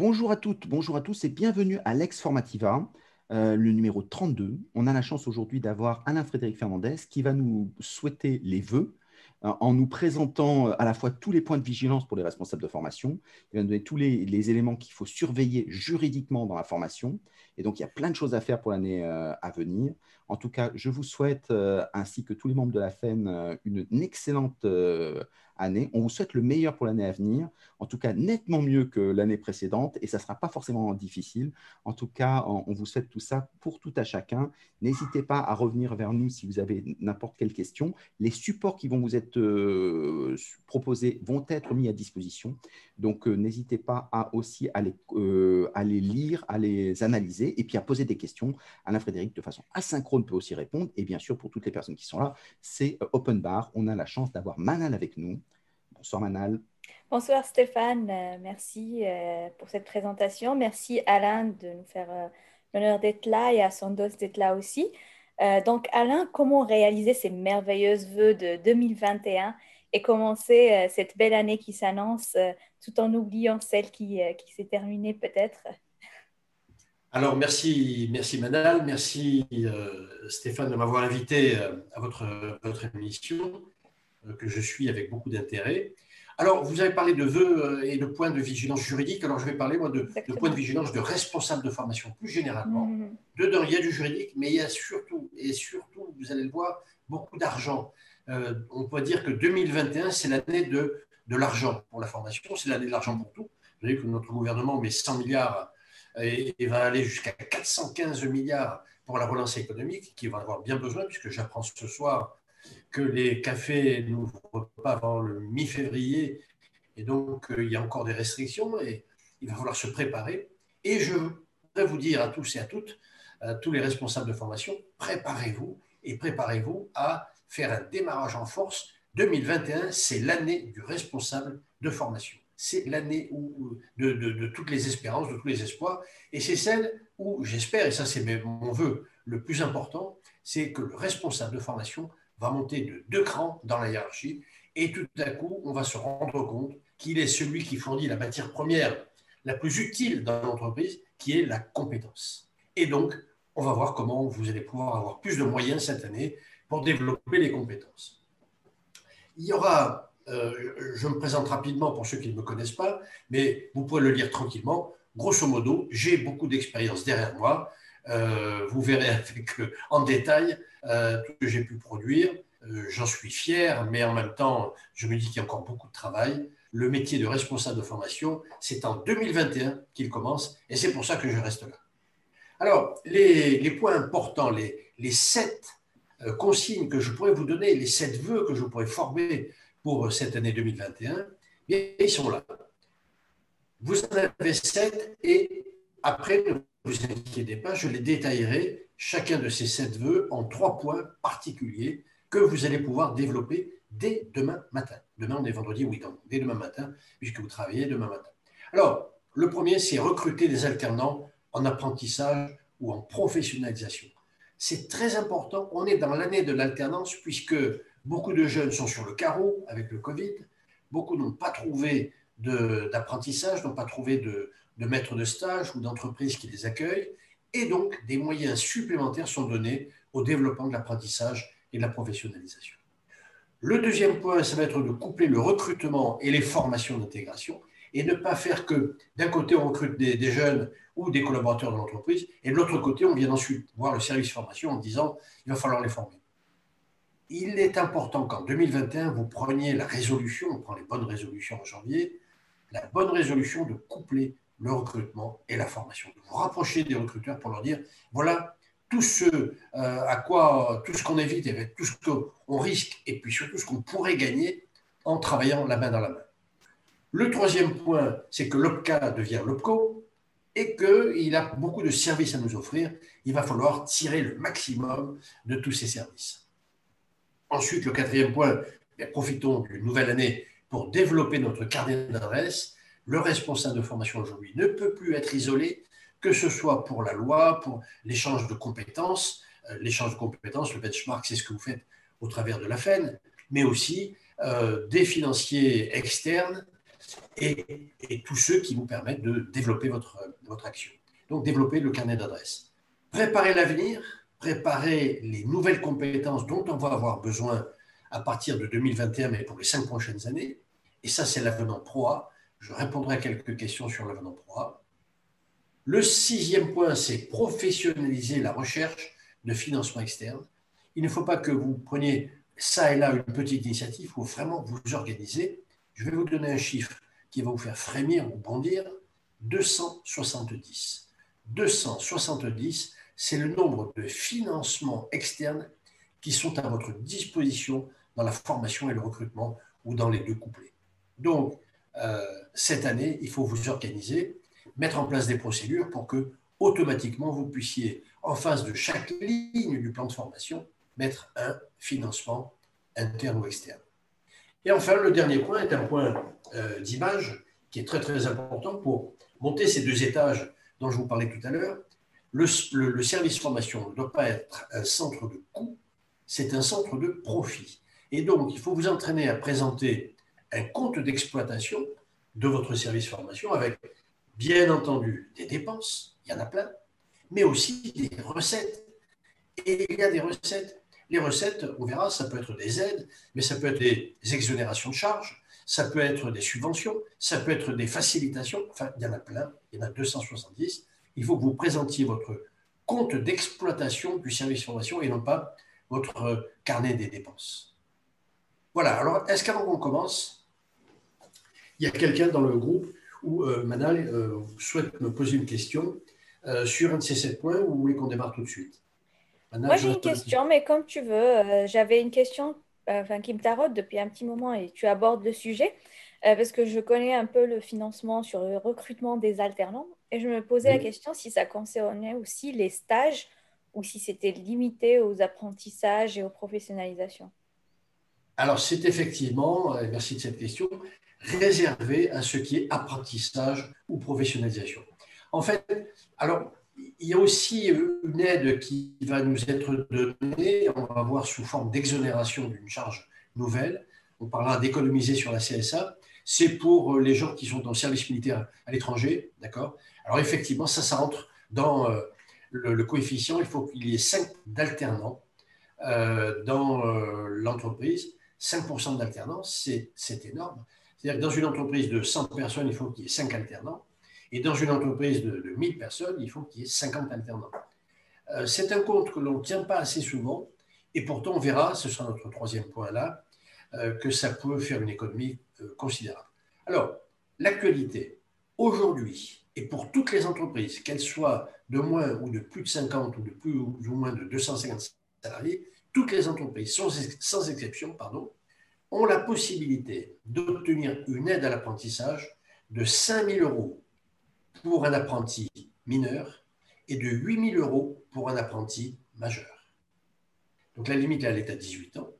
Bonjour à toutes, bonjour à tous et bienvenue à l'Ex Formativa, euh, le numéro 32. On a la chance aujourd'hui d'avoir Alain-Frédéric Fernandez qui va nous souhaiter les vœux euh, en nous présentant euh, à la fois tous les points de vigilance pour les responsables de formation, il va nous donner tous les, éléments qu'il faut surveiller juridiquement dans la formation. Et donc, il y a plein de choses à faire pour l'année à venir. En tout cas, je vous souhaite, ainsi que tous les membres de la FEN, une excellente On vous souhaite le meilleur pour l'année à venir, en tout cas nettement mieux que l'année précédente, et ça ne sera pas forcément difficile. En tout cas, on vous souhaite tout ça pour tout à chacun. N'hésitez pas à revenir vers nous si vous avez n'importe quelle question. Les supports qui vont vous être euh, proposés vont être mis à disposition. Donc, euh, n'hésitez pas à aussi à les, euh, lire, à les analyser et puis à poser des questions. Alain Frédéric, de façon asynchrone, peut aussi répondre. Et bien sûr, pour toutes les personnes qui sont là, c'est open bar. On a la chance d'avoir Manal avec nous. Bonsoir Manal. Bonsoir Stéphane, euh, merci euh, pour cette présentation. Merci Alain de nous faire euh, l'honneur d'être là et à Sandos d'être là aussi. donc Alain, comment réaliser ces merveilleuses vœux de 2021 et commencer cette belle année qui s'annonce tout en oubliant celle qui, qui s'est terminée peut-être? Alors, merci, merci Manal, merci Stéphane de m'avoir invité à votre, votre émission. Euh, que je suis avec beaucoup d'intérêt. Alors, vous avez parlé de vœux euh, et de points de vigilance juridique. Alors, je vais parler, moi, de, points de vigilance de responsable de formation, plus généralement. Mmh. Dedans, il y a du juridique, mais il y a surtout, et surtout, vous allez le voir, beaucoup d'argent. Euh, on peut dire que 2021, c'est l'année de, de l'argent pour la formation, c'est l'année de l'argent pour tout. Vous savez que notre gouvernement met 100 milliards et, et va aller jusqu'à 415 milliards pour la relance économique, qui va avoir bien besoin, puisque j'apprends ce soir que les cafés n'ouvrent pas avant le mi-février et donc euh, il y a encore des restrictions et il va falloir se préparer. Et je voudrais vous dire à tous et à toutes, à tous les responsables de formation, préparez-vous et préparez-vous à faire un démarrage en force. 2021, c'est l'année du responsable de formation. C'est l'année de, toutes les espérances, de tous les espoirs. Et c'est celle où j'espère, et ça c'est mon vœu le plus important, c'est que le responsable de formation va monter de deux crans dans la hiérarchie et tout à coup, on va se rendre compte qu'il est celui qui fournit la matière première la plus utile dans l'entreprise, qui est la compétence. Et donc, on va voir comment vous allez pouvoir avoir plus de moyens cette année pour développer les compétences. Il y aura, euh, je me présente rapidement pour ceux qui ne me connaissent pas, mais vous pouvez le lire tranquillement. Grosso modo, j'ai beaucoup d'expérience derrière moi. Euh, vous verrez euh, en détail euh, tout ce que j'ai pu produire. J'en suis fier, mais en même temps, je me dis qu'il y a encore beaucoup de travail. Le métier de responsable de formation, c'est en 2021 qu'il commence, et c'est pour ça que je reste là. Alors, les, points importants, les, sept consignes que je pourrais vous donner, les sept vœux que je pourrais former pour cette année 2021, bien, ils sont là. Vous en avez sept, et après, ne vous inquiétez pas, je les détaillerai, chacun de ces sept vœux, en trois points particuliers que vous allez pouvoir développer dès demain matin. Demain, on est vendredi, oui, donc dès demain matin, puisque vous travaillez demain matin. Alors, le premier, c'est recruter des alternants en apprentissage ou en professionnalisation. C'est très important. On est dans l'année de l'alternance, puisque beaucoup de jeunes sont sur le carreau avec le Covid. Beaucoup n'ont pas trouvé d'apprentissage, n'ont pas trouvé de, de maîtres de stage ou d'entreprises qui les accueillent, et donc des moyens supplémentaires sont donnés au développement de l'apprentissage et de la professionnalisation. Le deuxième point, ça va être de coupler le recrutement et les formations d'intégration et ne pas faire que d'un côté on recrute des, jeunes ou des collaborateurs de l'entreprise et de l'autre côté on vient ensuite voir le service formation en disant il va falloir les former. Il est important qu'en 2021 vous preniez la résolution, on prend les bonnes résolutions en janvier, la bonne résolution de coupler le recrutement et la formation. De vous rapprocher des recruteurs pour leur dire, voilà tout ce euh, à quoi, tout ce qu'on évite, et tout ce qu'on risque, et puis surtout ce qu'on pourrait gagner en travaillant la main dans la main. Le troisième point, c'est que l'OPCA devient l'OPCO et qu'il a beaucoup de services à nous offrir. Il va falloir tirer le maximum de tous ces services. Ensuite, le quatrième point, profitons d'une nouvelle année pour développer notre carnet d'adresses le responsable de formation aujourd'hui ne peut plus être isolé, que ce soit pour la loi, pour l'échange de compétences. Euh, l'échange de compétences, le benchmark, c'est ce que vous faites au travers de la FEN, mais aussi euh, des financiers externes et, tous ceux qui vous permettent de développer votre, votre action. Donc, développer le carnet d'adresses. Préparer l'avenir, préparer les nouvelles compétences dont on va avoir besoin à partir de 2021, mais pour les cinq prochaines années. Et ça, c'est l'avenant PROA. Je répondrai à quelques questions sur l'avenant PROA. Le sixième point, c'est professionnaliser la recherche de financement externe. Il ne faut pas que vous preniez ça et là une petite initiative, il faut vraiment vous organiser. Je vais vous donner un chiffre qui va vous faire frémir ou bondir. 270. 270, c'est le nombre de financements externes qui sont à votre disposition dans la formation et le recrutement ou dans les deux couplets. Donc, cette année, il faut vous organiser, mettre en place des procédures pour que automatiquement vous puissiez, en face de chaque ligne du plan de formation, mettre un financement interne ou externe. Et enfin, le dernier point est un point euh, d'image qui est très très important pour monter ces deux étages dont je vous parlais tout à l'heure. Le, le, service formation ne doit pas être un centre de coût, c'est un centre de profit. Et donc, il faut vous entraîner à présenter un compte d'exploitation de votre service formation avec, bien entendu, des dépenses, il y en a plein, mais aussi des recettes. Et il y a des recettes. Les recettes, on verra, ça peut être des aides, mais ça peut être des exonérations de charges, ça peut être des subventions, ça peut être des facilitations, enfin, il y en a plein, il y en a 270. Il faut que vous présentiez votre compte d'exploitation du service formation et non pas votre carnet des dépenses. Voilà, alors est-ce qu'avant qu'on commence, il y a quelqu'un dans le groupe où euh, Manal euh, souhaite me poser une question euh, sur un de ces sept points ou vous voulez qu'on démarre tout de suite? Moi j'ai une question, mais comme tu veux, j'avais une question enfin, qui me tarote depuis un petit moment et tu abordes le sujet parce que je connais un peu le financement sur le recrutement des alternants et je me posais la question si ça concernait aussi les stages ou si c'était limité aux apprentissages et aux professionnalisations. Alors, c'est effectivement, merci de cette question, réservé à ce qui est apprentissage ou professionnalisation. En fait, alors, il y a aussi une aide qui va nous être donnée, on va voir sous forme d'exonération d'une charge nouvelle. On parlera d'économiser sur la CSA. C'est pour les gens qui sont en service militaire à l'étranger, d'accord? Alors effectivement, ça, ça rentre dans euh, le, coefficient. Il faut qu'il y ait 5 d'alternants euh, dans euh, l'entreprise 5% d'alternance, c'est énorme. C'est-à-dire que dans une entreprise de 100 personnes, il faut qu'il y ait 5 alternants. Et dans une entreprise de, 1000 personnes, il faut qu'il y ait 50 alternants. Euh, c'est un compte que l'on ne tient pas assez souvent. Et pourtant, on verra, ce sera notre troisième point là, euh, que ça peut faire une économie euh, considérable. Alors, l'actualité, aujourd'hui, et pour toutes les entreprises, qu'elles soient de moins ou de plus de 50 ou de plus ou moins de 250 salariés, toutes les entreprises, sans, exception, pardon, ont la possibilité d'obtenir une aide à l'apprentissage de 5 000 euros pour un apprenti mineur et de 8 000 euros pour un apprenti majeur. Donc la limite, elle est à 18 ans.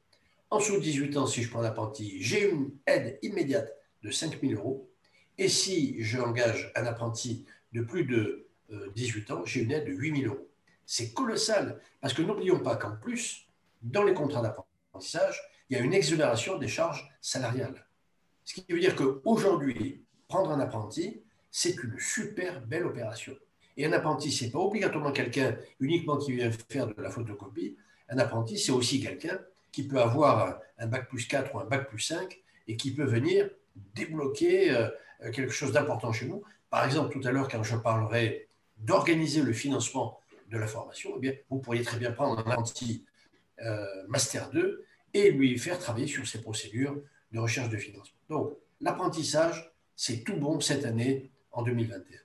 En dessous de 18 ans, si je prends un apprenti, j'ai une aide immédiate de 5 000 euros. Et si j'engage un apprenti de plus de 18 euh, ans, j'ai une aide de 8 000 euros. C'est colossal, parce que n'oublions pas qu'en plus, dans les contrats d'apprentissage, il y a une exonération des charges salariales. Ce qui veut dire qu'aujourd'hui, prendre un apprenti, c'est une super belle opération. Et un apprenti, ce n'est pas obligatoirement quelqu'un uniquement qui vient faire de la photocopie. Un apprenti, c'est aussi quelqu'un qui peut avoir un bac plus 4 ou un bac plus 5 et qui peut venir débloquer euh, quelque chose d'important chez nous. Par exemple, tout à l'heure, quand je parlerai d'organiser le financement de la formation, eh vous pourriez très bien prendre un apprenti euh, Master 2 et lui faire travailler sur ses procédures de recherche de financement. Donc, l'apprentissage, c'est tout bon cette année en 2021.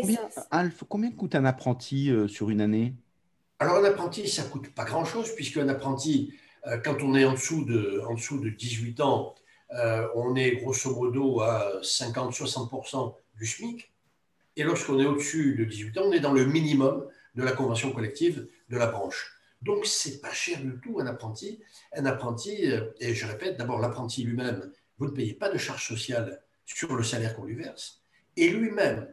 combien, Alf, combien coûte un apprenti euh, sur une année? Alors, un apprenti, ça ne coûte pas grand-chose, puisqu'un apprenti, euh, quand on est en dessous de, en dessous de 18 ans, on est grosso modo à 50-60% du SMIC. Et lorsqu'on est au-dessus de 18 ans, on est dans le minimum de la convention collective de la branche. Donc, c'est pas cher du tout un apprenti. Un apprenti, euh, et je répète, d'abord, l'apprenti lui-même, vous ne payez pas de charges sociales sur le salaire qu'on lui verse. Et lui-même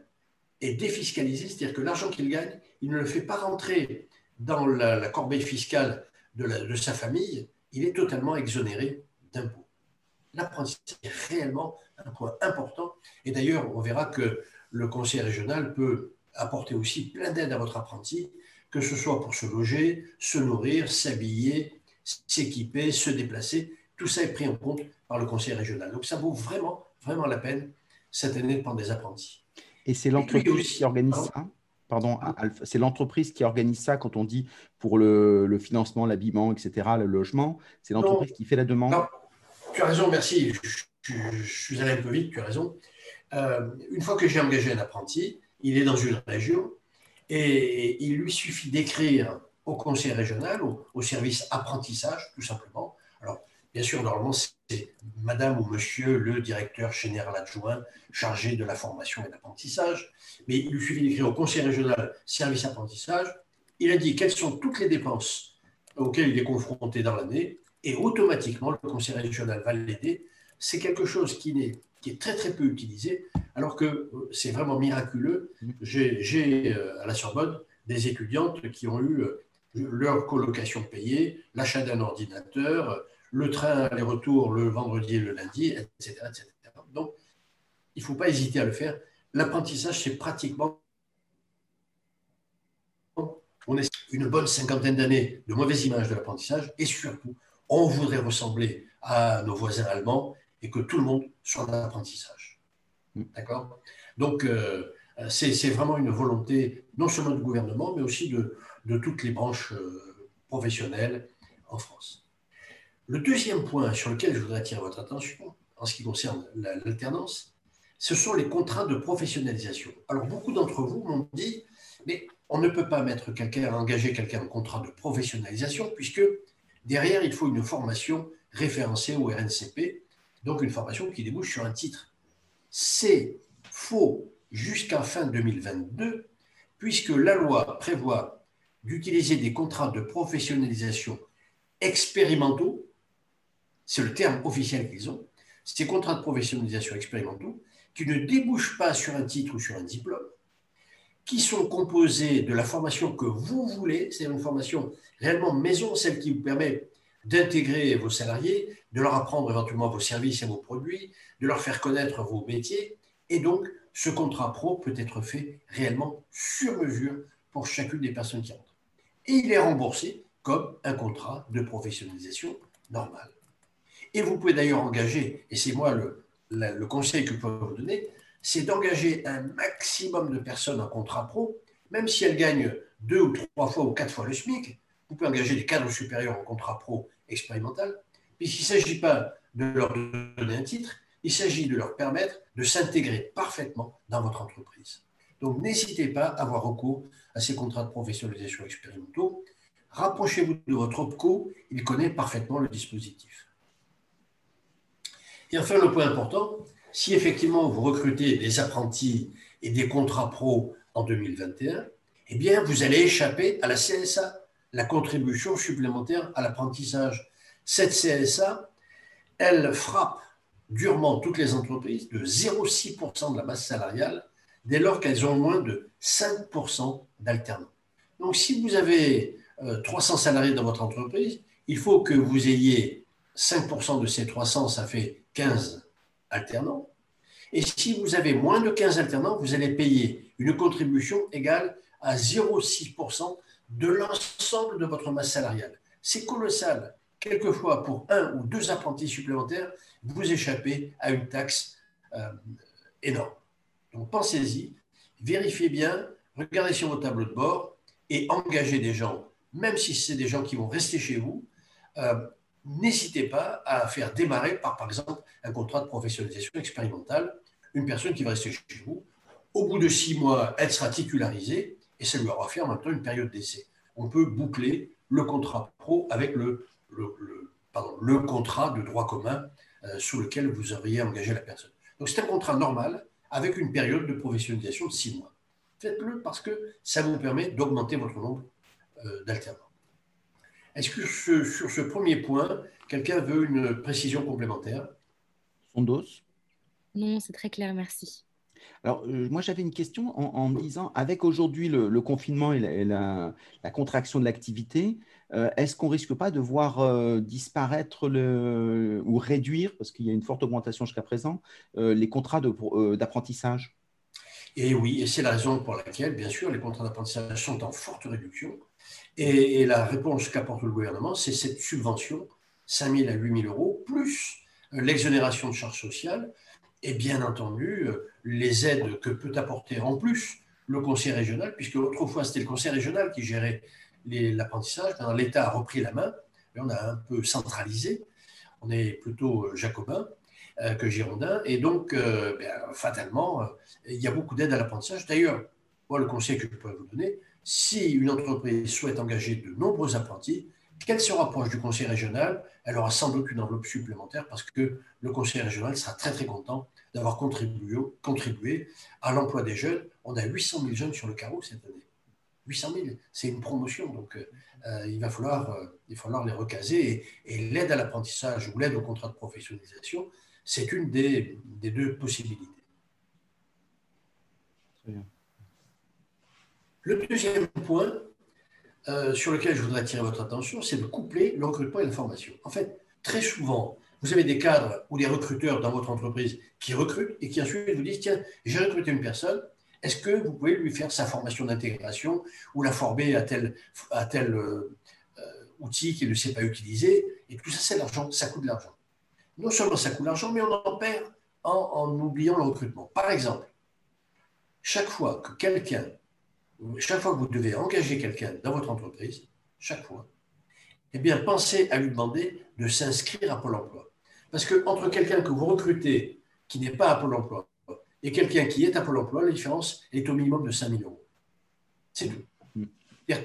est défiscalisé, c'est-à-dire que l'argent qu'il gagne, il ne le fait pas rentrer dans la, corbeille fiscale de, de, sa famille, il est totalement exonéré d'impôts. L'apprentissage est réellement un point important. Et d'ailleurs, on verra que le conseil régional peut apporter aussi plein d'aide à votre apprenti, que ce soit pour se loger, se nourrir, s'habiller, s'équiper, se déplacer. Tout ça est pris en compte par le conseil régional. Donc ça vaut vraiment, vraiment la peine cette année de prendre des apprentis. Et c'est l'entreprise qui organise ça? Pardon, c'est l'entreprise qui organise ça quand on dit pour le, financement, l'habillement, etc., le logement. C'est l'entreprise qui fait la demande non, Tu as raison, merci. Je, suis allé un peu vite, tu as raison. Euh, une fois que j'ai engagé un apprenti, il est dans une région et il lui suffit d'écrire au conseil régional, au, service apprentissage, tout simplement. Alors, Bien sûr, normalement, c'est madame ou monsieur le directeur général adjoint chargé de la formation et de l'apprentissage. Mais il lui suffit d'écrire au conseil régional service apprentissage. Il a dit quelles sont toutes les dépenses auxquelles il est confronté dans l'année et automatiquement, le conseil régional va l'aider. C'est quelque chose qui est, qui est très très peu utilisé, alors que euh, c'est vraiment miraculeux. J'ai euh, à la Sorbonne des étudiantes qui ont eu euh, leur colocation payée, l'achat d'un ordinateur, le train aller-retour le vendredi et le lundi, etc. Donc, il ne faut pas hésiter à le faire. L'apprentissage, c'est pratiquement on est une bonne cinquantaine d'années de mauvaise image de l'apprentissage et surtout, on voudrait ressembler à nos voisins allemands et que tout le monde soit dans l'apprentissage. D'accord? Donc, euh, c'est vraiment une volonté non seulement du gouvernement, mais aussi de, de toutes les branches euh, professionnelles en France. Le deuxième point sur lequel je voudrais attirer votre attention, en ce qui concerne l'alternance, ce sont les contrats de professionnalisation. Alors, beaucoup d'entre vous m'ont dit, mais on ne peut pas mettre quelqu'un, engager quelqu'un en contrat de professionnalisation, puisque derrière, il faut une formation référencée au RNCP, donc une formation qui débouche sur un titre. C'est faux jusqu'à fin 2022, puisque la loi prévoit d'utiliser des contrats de professionnalisation expérimentaux. C'est le terme officiel qu'ils ont, ces contrats de professionnalisation expérimentaux, qui ne débouchent pas sur un titre ou sur un diplôme, qui sont composés de la formation que vous voulez, c'est une formation réellement maison, celle qui vous permet d'intégrer vos salariés, de leur apprendre éventuellement vos services et vos produits, de leur faire connaître vos métiers. Et donc, ce contrat pro peut être fait réellement sur mesure pour chacune des personnes qui entrent. Et il est remboursé comme un contrat de professionnalisation normal. Et vous pouvez d'ailleurs engager, et c'est moi le, conseil que je peux vous donner, c'est d'engager un maximum de personnes en contrat pro, même si elles gagnent deux ou trois fois ou quatre fois le SMIC. Vous pouvez engager des cadres supérieurs en contrat pro expérimental, puisqu'il ne s'agit pas de leur donner un titre, il s'agit de leur permettre de s'intégrer parfaitement dans votre entreprise. Donc n'hésitez pas à avoir recours à ces contrats de professionnalisation expérimentaux. Rapprochez-vous de votre OPCO, il connaît parfaitement le dispositif. Et enfin, le point important, si effectivement vous recrutez des apprentis et des contrats pro en 2021, eh bien, vous allez échapper à la CSA, la contribution supplémentaire à l'apprentissage. Cette CSA, elle frappe durement toutes les entreprises de 0,6% de la masse salariale dès lors qu'elles ont moins de 5% d'alternants. Donc, si vous avez 300 euh, salariés dans votre entreprise, il faut que vous ayez 5% de ces 300, ça fait 15 alternants. Et si vous avez moins de 15 alternants, vous allez payer une contribution égale à 0,6% de l'ensemble de votre masse salariale. C'est colossal. Quelquefois, pour un ou deux apprentis supplémentaires, vous échappez à une taxe euh, énorme. Donc pensez-y, vérifiez bien, regardez sur vos tableaux de bord et engagez des gens, même si c'est des gens qui vont rester chez vous, euh, n'hésitez pas à faire démarrer par, par exemple, un contrat de professionnalisation expérimentale, une personne qui va rester chez vous. Au bout de six mois, elle sera titularisée et ça lui aura fait en même temps une période d'essai. On peut boucler le contrat pro avec le, le, contrat de droit commun euh, sous lequel vous auriez engagé la personne. Donc c'est un contrat normal avec une période de professionnalisation de six mois. Faites-le parce que ça vous permet d'augmenter votre nombre euh, d'alternants. Est-ce que sur ce premier point, quelqu'un veut une précision complémentaire? Son dos? Non, c'est très clair, merci. Alors, euh, moi, j'avais une question en, me disant, avec aujourd'hui le, confinement et, la, contraction de l'activité, euh, est-ce qu'on risque pas de voir euh, disparaître le, ou réduire, parce qu'il y a une forte augmentation jusqu'à présent, les contrats d'apprentissage? Et oui, et c'est la raison pour laquelle, bien sûr, les contrats d'apprentissage sont en forte réduction. Et, et la réponse qu'apporte le gouvernement, c'est cette subvention, 5 000 à 8 000 euros, plus l'exonération de charges sociales et bien entendu euh, les aides que peut apporter en plus le conseil régional, puisque autrefois c'était le conseil régional qui gérait l'apprentissage. L'État a repris la main, on a un peu centralisé. On est plutôt euh, jacobin euh, que girondin, et donc ben, fatalement, il y a beaucoup d'aides à l'apprentissage. D'ailleurs, moi, le conseil que je pourrais vous donner, si une entreprise souhaite engager de nombreux apprentis, qu'elle se rapproche du conseil régional, elle aura sans doute une enveloppe supplémentaire parce que le conseil régional sera très très content d'avoir contribué, contribué à l'emploi des jeunes. On a 800 000 jeunes sur le carreau cette année. 800 000, c'est une promotion, donc euh, il, va falloir, euh, il va falloir les recaser. Et, l'aide à l'apprentissage ou l'aide au contrat de professionnalisation, c'est une des, des, deux possibilités. Le deuxième point, euh, sur lequel je voudrais attirer votre attention, c'est de coupler le recrutement et la formation. En fait, très souvent, vous avez des cadres ou des recruteurs dans votre entreprise qui recrutent et qui ensuite vous disent, tiens, j'ai recruté une personne, est-ce que vous pouvez lui faire sa formation d'intégration ou la former à tel, à tel euh, euh, outil qu'il ne sait pas utiliser Et tout ça, c'est l'argent, ça coûte de l'argent. Non seulement ça coûte de l'argent, mais on en perd en, en oubliant le recrutement. Par exemple, chaque fois que quelqu'un chaque fois que vous devez engager quelqu'un dans votre entreprise, chaque fois, eh bien, pensez à lui demander de s'inscrire à Pôle emploi. Parce que entre quelqu'un que vous recrutez qui n'est pas à Pôle emploi et quelqu'un qui est à Pôle emploi, la différence est au minimum de 5 000 euros. C'est tout.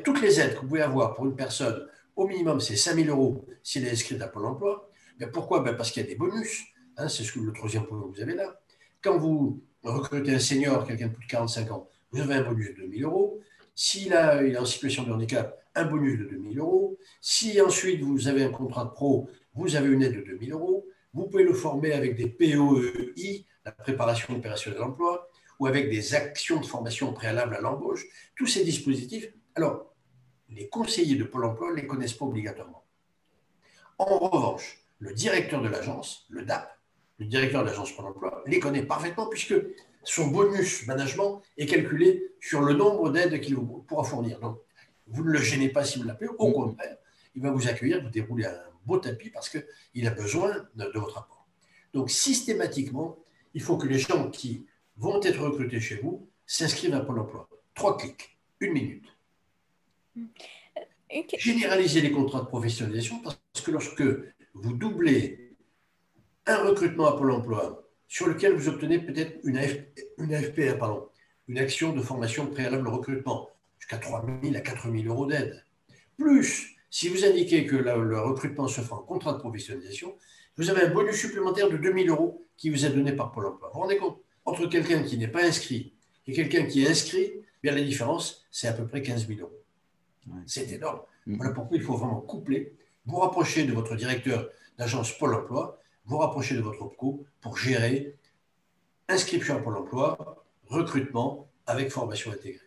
toutes les aides que vous pouvez avoir pour une personne, au minimum, c'est 5 000 euros s'il est inscrit à Pôle emploi. Pourquoi? Ben Parce qu'il y a des bonus. Hein, c'est ce que le troisième point que vous avez là. Quand vous recrutez un senior, quelqu'un de plus de 45 ans, vous avez un bonus de 2 000 euros. S'il est en situation de handicap, un bonus de 2 000 euros. Si ensuite vous avez un contrat de pro, vous avez une aide de 2 000 euros. Vous pouvez le former avec des POEI, la préparation opérationnelle de l'emploi, ou avec des actions de formation préalable à l'embauche. Tous ces dispositifs. Alors, les conseillers de Pôle emploi ne les connaissent pas obligatoirement. En revanche, le directeur de l'agence, le DAP, le directeur de l'agence Pôle emploi, les connaît parfaitement puisque son bonus management est calculé sur le nombre d'aides qu'il pourra fournir. Donc, vous ne le gênez pas si vous l'appelez, au contraire, il va vous accueillir, vous dérouler un beau tapis parce qu'il a besoin de, votre apport. Donc, systématiquement, il faut que les gens qui vont être recrutés chez vous s'inscrivent à Pôle emploi. Trois clics, une minute. Mm. Généralisez les contrats de professionnalisation parce que lorsque vous doublez un recrutement à Pôle emploi sur lequel vous obtenez peut-être une, une AFPR, pardon, une action de formation préalable au recrutement, jusqu'à 3 000 à 4 000 euros d'aide. Plus, si vous indiquez que le recrutement se fait en contrat de professionnalisation, vous avez un bonus supplémentaire de 2 000 euros qui vous est donné par Pôle emploi. Vous vous rendez compte? Entre quelqu'un qui n'est pas inscrit et quelqu'un qui est inscrit, bien la différence, c'est à peu près 15 000 euros. C'est énorme. Mm. Voilà pourquoi il faut vraiment coupler, vous rapprocher de votre directeur d'agence Pôle emploi vous rapprocher de votre OPCO pour gérer inscription à Pôle emploi, recrutement avec formation intégrée.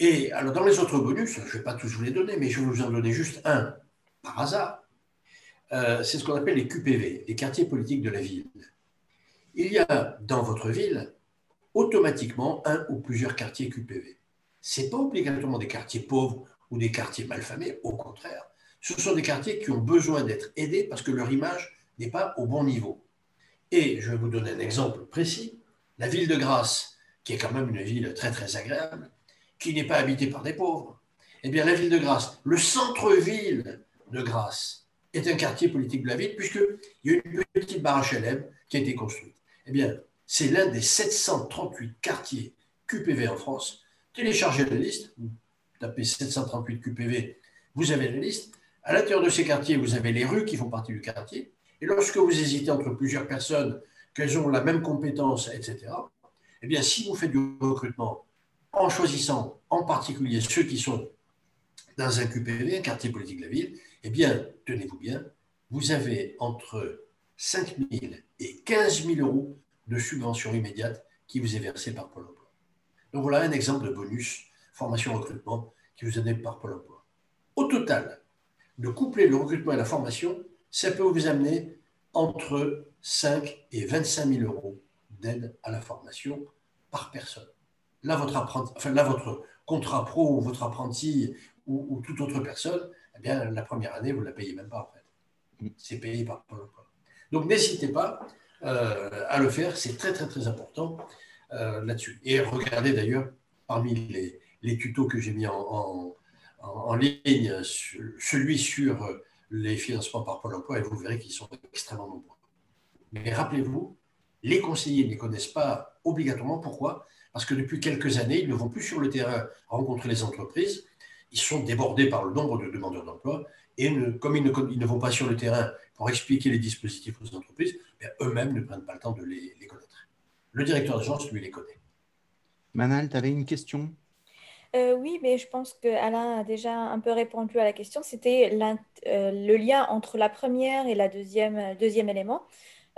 Et alors, dans les autres bonus, je ne vais pas tous vous les donner, mais je vais vous en donner juste un par hasard. Euh, c'est ce qu'on appelle les QPV, les quartiers politiques de la ville. Il y a dans votre ville automatiquement un ou plusieurs quartiers QPV. Ce n'est pas obligatoirement des quartiers pauvres ou des quartiers malfamés, au contraire. Ce sont des quartiers qui ont besoin d'être aidés parce que leur image n'est pas au bon niveau. Et je vais vous donner un exemple précis. La ville de Grasse, qui est quand même une ville très très agréable, qui n'est pas habitée par des pauvres, eh bien la ville de Grasse, le centre-ville de Grasse, est un quartier politique de la ville, puisqu'il y a une petite barre HLM qui a été construite. Eh bien, c'est l'un des 738 quartiers QPV en France. Téléchargez la liste, vous tapez 738 QPV, vous avez la liste. À l'intérieur de ces quartiers, vous avez les rues qui font partie du quartier. Et lorsque vous hésitez entre plusieurs personnes, qu'elles ont la même compétence, etc., eh bien, si vous faites du recrutement en choisissant en particulier ceux qui sont dans un QPV, un quartier politique de la ville, eh bien, tenez-vous bien, vous avez entre 5 000 et 15 000 euros de subvention immédiate qui vous est versée par Pôle emploi. Donc voilà un exemple de bonus formation recrutement qui vous est donné par Pôle emploi. Au total, de coupler le recrutement et la formation, ça peut vous amener entre 5 et 25 000 euros d'aide à la formation par personne. Là, votre, enfin, là, votre contrat pro ou votre apprenti ou, toute autre personne, eh bien, la première année, vous ne la payez même pas, en fait. C'est payé par Pôle emploi. Donc, n'hésitez pas euh, à le faire, c'est très, très, très important euh, là-dessus. Et regardez d'ailleurs, parmi les, les, tutos que j'ai mis en, en, ligne, celui sur les financements par Pôle emploi, et vous verrez qu'ils sont extrêmement nombreux. Mais rappelez-vous, les conseillers ne les connaissent pas obligatoirement. Pourquoi Parce que depuis quelques années, ils ne vont plus sur le terrain rencontrer les entreprises. Ils sont débordés par le nombre de demandeurs d'emploi. Et comme ils ne, vont pas sur le terrain pour expliquer les dispositifs aux entreprises, ben, eux-mêmes ne prennent pas le temps de les, connaître. Le directeur d'agence, lui, les connaît. Manal, tu avais une question? Euh, oui, mais je pense qu'Alain a déjà un peu répondu à la question. C'était euh, le lien entre la première et la deuxième, deuxième élément.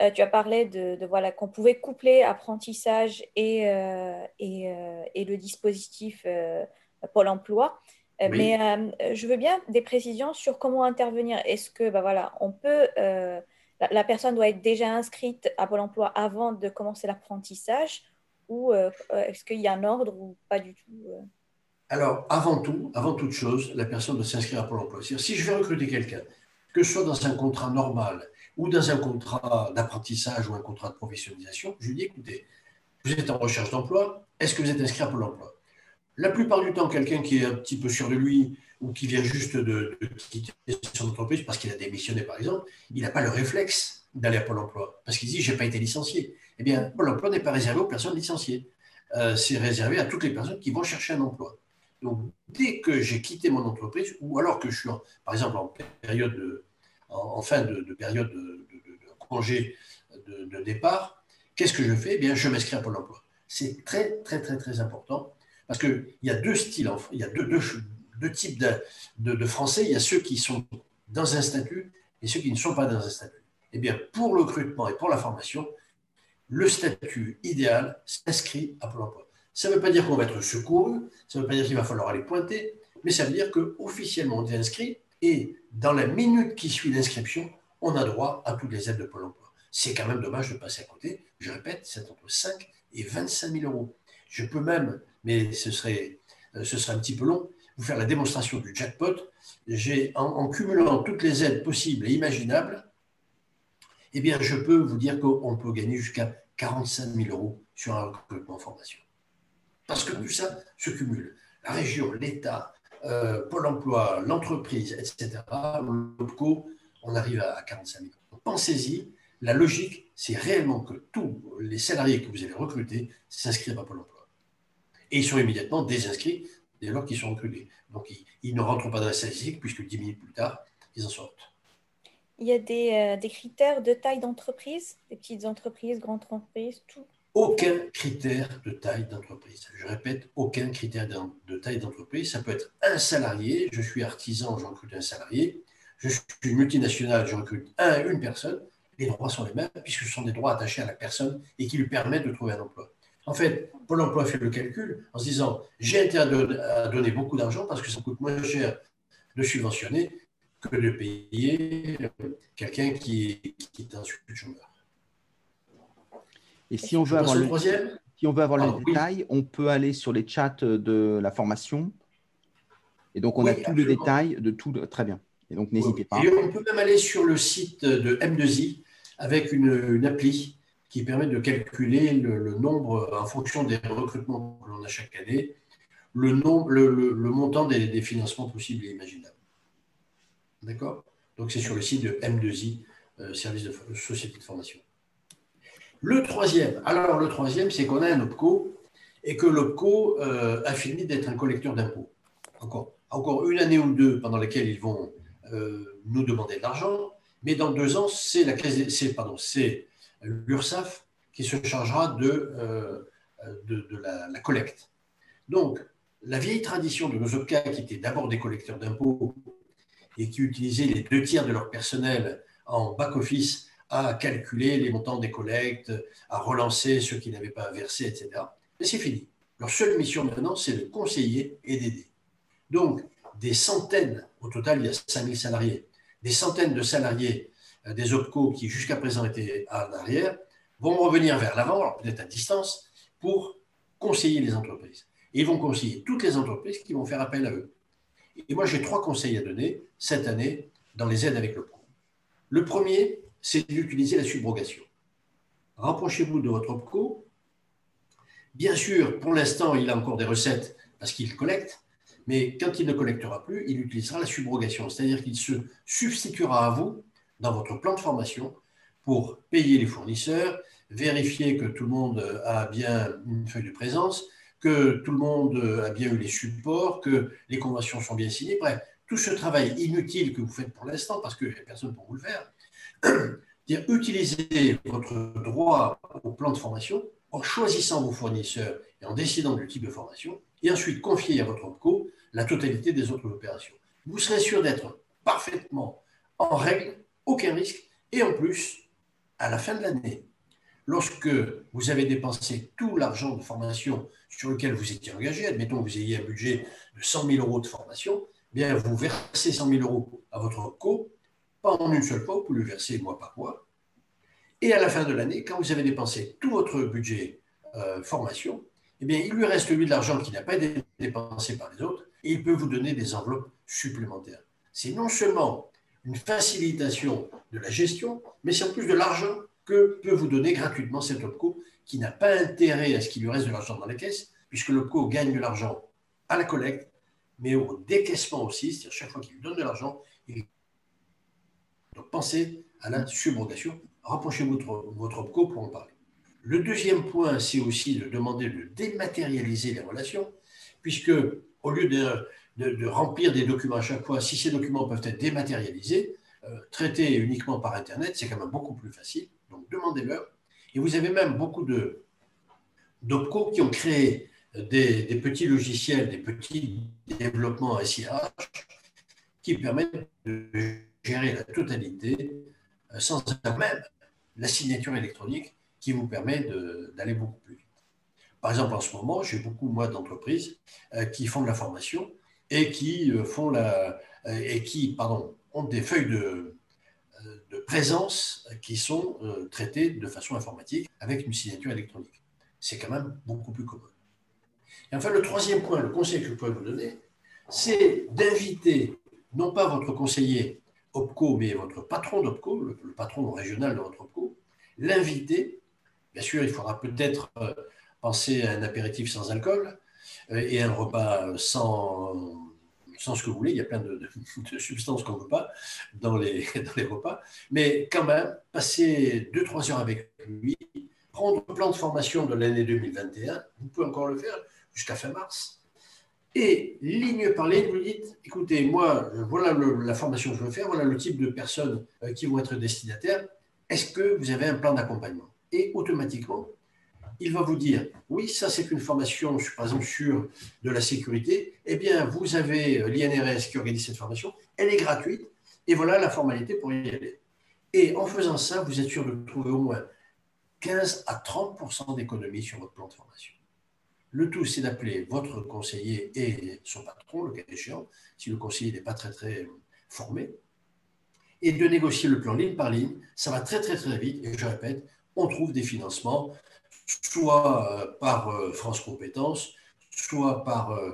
Euh, tu as parlé de, voilà qu'on pouvait coupler apprentissage et, euh, et, euh, et, le dispositif Pôle Emploi. Mais je veux bien des précisions sur comment intervenir. Est-ce que bah, voilà, on peut la, personne doit être déjà inscrite à Pôle Emploi avant de commencer l'apprentissage ou est-ce qu'il y a un ordre ou pas du tout Alors, avant tout, avant toute chose, la personne doit s'inscrire à Pôle Emploi. Si je vais recruter quelqu'un, que ce soit dans un contrat normal ou dans un contrat d'apprentissage ou un contrat de professionnalisation, je lui dis écoutez, vous êtes en recherche d'emploi, est-ce que vous êtes inscrit à Pôle emploi? La plupart du temps, quelqu'un qui est un petit peu sûr de lui ou qui vient juste de, quitter son entreprise parce qu'il a démissionné, par exemple, il n'a pas le réflexe d'aller à Pôle emploi parce qu'il dit je n'ai pas été licencié. Eh bien, Pôle emploi n'est pas réservé aux personnes licenciées. Euh, c'est réservé à toutes les personnes qui vont chercher un emploi. Donc, dès que j'ai quitté mon entreprise, ou alors que je suis, par exemple, en période fin de, période de, congé de, départ, qu'est-ce que je fais? Eh bien, Je m'inscris à Pôle emploi. C'est très, très, très, très important parce qu'il y a deux styles, il y a deux, deux, types de, Français. Il y a ceux qui sont dans un statut et ceux qui ne sont pas dans un statut. Eh bien, pour le recrutement et pour la formation, le statut idéal s'inscrit à Pôle emploi. Ça ne veut pas dire qu'on va être secouru, ça ne veut pas dire qu'il va falloir aller pointer, mais ça veut dire qu'officiellement on est inscrit et dans la minute qui suit l'inscription, on a droit à toutes les aides de Pôle emploi. C'est quand même dommage de passer à côté. Je répète, c'est entre 5 et 25 000 euros. Je peux même, mais ce serait, euh, ce un petit peu long, vous faire la démonstration du jackpot. J'ai, en, cumulant toutes les aides possibles et imaginables, eh bien, je peux vous dire qu'on peut gagner jusqu'à 45 000 euros sur un recrutement en formation. Parce que tout ça se cumule. La région, l'État, euh, Pôle emploi, l'entreprise, etc., locaux, on arrive à 45 000. Pensez-y, la logique, c'est réellement que tous les salariés que vous allez recruter s'inscrivent à Pôle emploi. Et ils sont immédiatement désinscrits dès lors qu'ils sont recrutés. Donc, ils, ne rentrent pas dans la statistique puisque 10 minutes plus tard, ils en sortent. Il y a des, euh, des critères de taille d'entreprise, des petites entreprises, grandes entreprises, tout aucun critère de taille d'entreprise. Je répète, aucun critère de taille d'entreprise. Ça peut être un salarié, je suis artisan, je recrute un salarié. Je suis multinationale, je recrute un, une personne. Les droits sont les mêmes puisque ce sont des droits attachés à la personne et qui lui permettent de trouver un emploi. En fait, Pôle emploi fait le calcul en se disant j'ai intérêt à donner beaucoup d'argent parce que ça coûte moins cher de subventionner que de payer quelqu'un qui, qui est un chômeur. Et si on veut avoir, le, si on veut avoir les détails, on peut aller sur les chats de la formation. Et donc, on a tous les détails de tout. Très bien. Et donc, n'hésitez pas. Et on peut même aller sur le site de M2I avec une, appli qui permet de calculer le, nombre, en fonction des recrutements que l'on a chaque année, le, nombre, le, montant des, financements possibles et imaginables. D'accord? Donc, c'est sur le site de M2I, euh, Service de Société de Formation. Le troisième, alors le troisième, c'est qu'on a un OPCO et que l'OPCO euh, a fini d'être un collecteur d'impôts. Encore, une année ou deux pendant lesquelles ils vont euh, nous demander de l'argent, mais dans deux ans, c'est la l'URSSAF qui se chargera de, euh, de, la, la, collecte. Donc, la vieille tradition de nos OPCA, qui étaient d'abord des collecteurs d'impôts et qui utilisaient les deux tiers de leur personnel en back-office à calculer les montants des collectes, à relancer ceux qui n'avaient pas versé, etc. Mais c'est fini. Leur seule mission maintenant, c'est de conseiller et d'aider. Donc, des centaines, au total, il y a 5000 salariés, des centaines de salariés euh, des OPCO qui jusqu'à présent étaient en arrière, vont revenir vers l'avant, peut-être à distance, pour conseiller les entreprises. Ils vont conseiller toutes les entreprises qui vont faire appel à eux. Et moi, j'ai trois conseils à donner cette année dans les aides avec l'OPCO. Le premier, c'est d'utiliser la subrogation. Rapprochez-vous de votre OPCO. Bien sûr, pour l'instant, il a encore des recettes parce qu'il collecte, mais quand il ne collectera plus, il utilisera la subrogation, c'est-à-dire qu'il se substituera à vous dans votre plan de formation pour payer les fournisseurs, vérifier que tout le monde a bien une feuille de présence, que tout le monde a bien eu les supports, que les conventions sont bien signées. Bref, tout ce travail inutile que vous faites pour l'instant, parce qu'il n'y a personne pour vous le faire, dire utiliser votre droit au plan de formation en choisissant vos fournisseurs et en décidant du type de formation, et ensuite confier à votre OPCO la totalité des autres opérations. Vous serez sûr d'être parfaitement en règle, aucun risque, et en plus, à la fin de l'année, lorsque vous avez dépensé tout l'argent de formation sur lequel vous étiez engagé, admettons que vous ayez un budget de 100 000 euros de formation, bien vous versez 100 000 euros à votre OPCO, pas en une seule fois, vous le versez mois par mois. Et à la fin de l'année, quand vous avez dépensé tout votre budget euh, formation, eh bien, il lui reste lui de l'argent qui n'a pas été dépensé par les autres et il peut vous donner des enveloppes supplémentaires. C'est non seulement une facilitation de la gestion, mais c'est en plus de l'argent que peut vous donner gratuitement cet OPCO qui n'a pas intérêt à ce qu'il lui reste de l'argent dans la caisse, puisque l'OPCO gagne de l'argent à la collecte, mais au décaissement aussi, c'est-à-dire chaque fois qu'il lui donne de l'argent, il... donc pensez à la subrogation. Rapprochez votre, votre OPCO pour en parler. Le deuxième point, c'est aussi de demander de dématérialiser les relations, puisque au lieu de, remplir des documents à chaque fois, si ces documents peuvent être dématérialisés, euh, traités uniquement par Internet, c'est quand même beaucoup plus facile. Donc demandez-leur. Et vous avez même beaucoup d'OPCO qui ont créé des, petits logiciels, des petits développements SIH qui permettent de gérer la totalité euh, sans même la signature électronique qui vous permet d'aller beaucoup plus vite. Par exemple, en ce moment, j'ai beaucoup, d'entreprises euh, qui font de la formation et qui euh, ont des feuilles de, de présence qui sont traitées de façon informatique avec une signature électronique. C'est quand même beaucoup plus commode. Et enfin, le troisième point, le conseil que je pourrais vous donner, c'est d'inviter non pas votre conseiller OPCO, mais votre patron d'OPCO, le, patron régional de votre OPCO, l'inviter. Bien sûr, il faudra peut-être penser à un apéritif sans alcool euh, et un repas sans, sans ce que vous voulez. Il y a plein de, substances qu'on ne veut pas dans les, dans les repas. Mais quand même, passer 2-3 heures avec lui, prendre le plan de formation de l'année 2021, vous pouvez encore le faire jusqu'à fin mars. Et ligne par ligne, vous dites, écoutez, moi, voilà la formation que je veux faire, voilà le type de personnes euh, qui vont être destinataires. Est-ce que vous avez un plan d'accompagnement? Et automatiquement, il va vous dire, oui, ça c'est une formation, par exemple, sur de la sécurité. Eh bien, vous avez euh, l'INRS qui organise cette formation, elle est gratuite, et voilà la formalité pour y aller. Et en faisant ça, vous êtes sûr de trouver au moins 15 à 30% d'économie sur votre plan de formation. Le tout, c'est d'appeler votre conseiller et son patron, le cas échéant, si le conseiller n'est pas très très euh, formé, et de négocier le plan ligne par ligne. Ça va très très très vite, et je répète, on trouve des financements soit euh, par euh, France Compétences, soit par euh,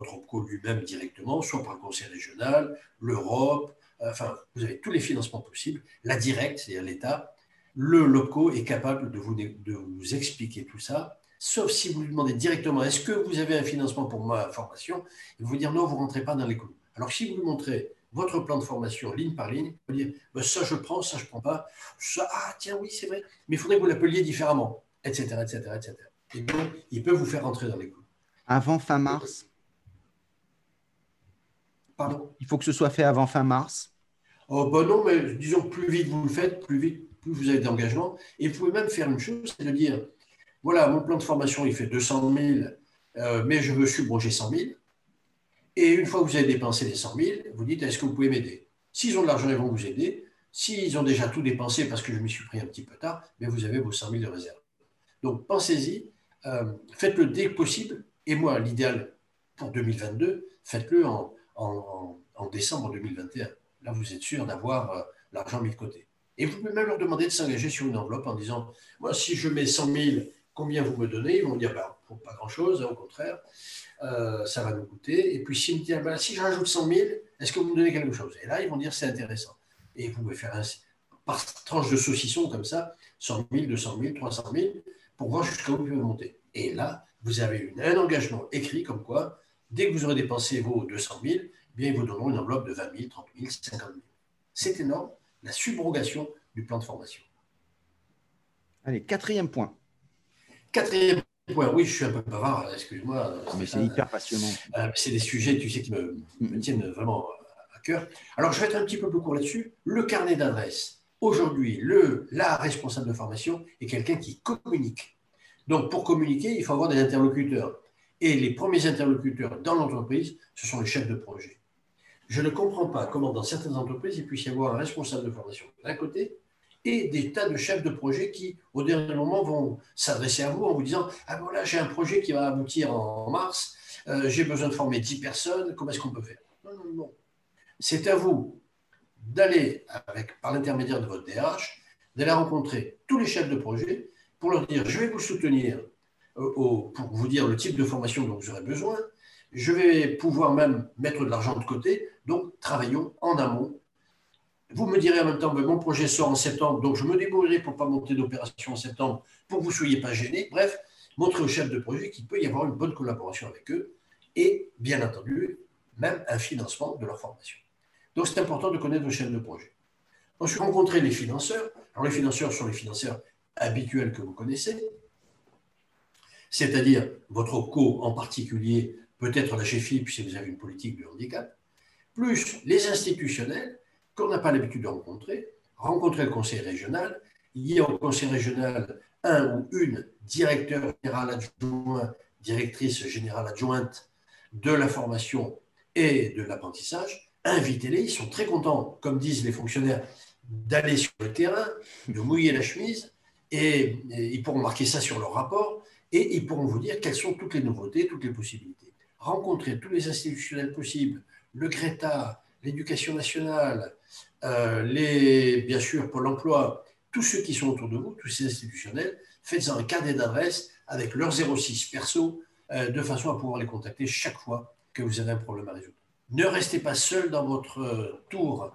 OPCO lui-même directement, soit par le Conseil régional, l'Europe, enfin, vous avez tous les financements possibles, la directe, c'est-à-dire l'État. Le LOPCO est capable de de vous expliquer tout ça, sauf si vous lui demandez directement est-ce que vous avez un financement pour ma formation? Il va vous dire non, vous ne rentrez pas dans les. Alors, si vous lui montrez votre plan de formation ligne par ligne, vous dire ben, ça je prends, ça je ne prends pas, ça, ah tiens oui c'est vrai, mais il faudrait que vous l'appeliez différemment, etc., etc., etc. Et donc, il peut vous faire entrer dans les clous. Avant fin mars? Pardon? Il faut que ce soit fait avant fin mars? Oh ben non, mais disons plus vite vous le faites, plus vite, plus vous avez d'engagement. Et vous pouvez même faire une chose, c'est de dire, voilà, mon plan de formation, il fait 200 000, euh, mais je veux subroger 100 000. Et une fois que vous avez dépensé les 100 000, vous dites est-ce que vous pouvez m'aider? S'ils ont de l'argent, ils vont vous aider. S'ils ont déjà tout dépensé parce que je m'y suis pris un petit peu tard, mais vous avez vos 100 000 de réserve. Donc pensez-y, euh, faites-le dès que possible. Et moi, l'idéal pour 2022, faites-le en, décembre 2021. Là, vous êtes sûr d'avoir euh, l'argent mis de côté. Et vous pouvez même leur demander de s'engager sur une enveloppe en disant, moi, si je mets 100 000, combien vous me donnez Ils vont dire, ben, pour pas grand-chose, au contraire, euh, ça va nous coûter. Et puis, s'ils me disent, ben, si je rajoute 100 000, est-ce que vous me donnez quelque chose? Et là, ils vont dire, c'est intéressant. Et vous pouvez faire un, par tranche de saucisson comme ça, 100 000, 200 000, 300 000, pour voir jusqu'à où vous pouvez monter. Et là, vous avez un engagement écrit comme quoi, dès que vous aurez dépensé vos 200 000, eh ils vous donneront une enveloppe de 20 000, 30 000, 50 000. C'est énorme, la subrogation du plan de formation. Allez, quatrième point. Quatrième point, oui, je suis un peu bavard, excuse-moi. Mais c'est hyper passionnant. Euh, c'est des sujets, tu sais, qui me, me tiennent vraiment à cœur. Alors, je vais être un petit peu plus court là-dessus. Le carnet d'adresse Aujourd'hui, le, la responsable de formation est quelqu'un qui communique. Donc, pour communiquer, il faut avoir des interlocuteurs. Et les premiers interlocuteurs dans l'entreprise, ce sont les chefs de projet. Je ne comprends pas comment dans certaines entreprises, il puisse y avoir un responsable de formation d'un côté et des tas de chefs de projet qui, au dernier moment, vont s'adresser à vous en vous disant Ah voilà, j'ai un projet qui va aboutir en mars, euh, j'ai besoin de former 10 personnes, comment est-ce qu'on peut faire? Non, non, non. C'est à vous d'aller, par l'intermédiaire de votre DRH, d'aller rencontrer tous les chefs de projet pour leur dire je vais vous soutenir euh, pour vous dire le type de formation dont vous aurez besoin. Je vais pouvoir même mettre de l'argent de côté. Donc, travaillons en amont. Vous me direz en même temps, que mon projet sort en septembre, donc je me débrouillerai pour ne pas monter d'opération en septembre, pour que vous ne soyez pas gênés. Bref, montrez aux chefs de projet qu'il peut y avoir une bonne collaboration avec eux et, bien entendu, même un financement de leur formation. Donc, c'est important de connaître vos chaînes de projet. Ensuite, rencontrer les financeurs. Alors, les financeurs sont les financeurs habituels que vous connaissez, c'est-à-dire votre co en particulier, peut-être la GFIP si vous avez une politique de handicap, plus les institutionnels qu'on n'a pas l'habitude de rencontrer, rencontrer le conseil régional. Il y a au conseil régional un ou une directeur général adjoint, directrice générale adjointe de la formation et de l'apprentissage invitez-les, ils sont très contents, comme disent les fonctionnaires, d'aller sur le terrain, de mouiller la chemise, et, ils pourront marquer ça sur leur rapport, et ils pourront vous dire quelles sont toutes les nouveautés, toutes les possibilités. Rencontrer tous les institutionnels possibles, le Greta, l'éducation nationale, euh, les, bien sûr Pôle emploi, tous ceux qui sont autour de vous, tous ces institutionnels, faites-en un carnet d'adresse avec leur 06 perso, euh, de façon à pouvoir les contacter chaque fois que vous avez un problème à résoudre. Ne restez pas seul dans votre tour,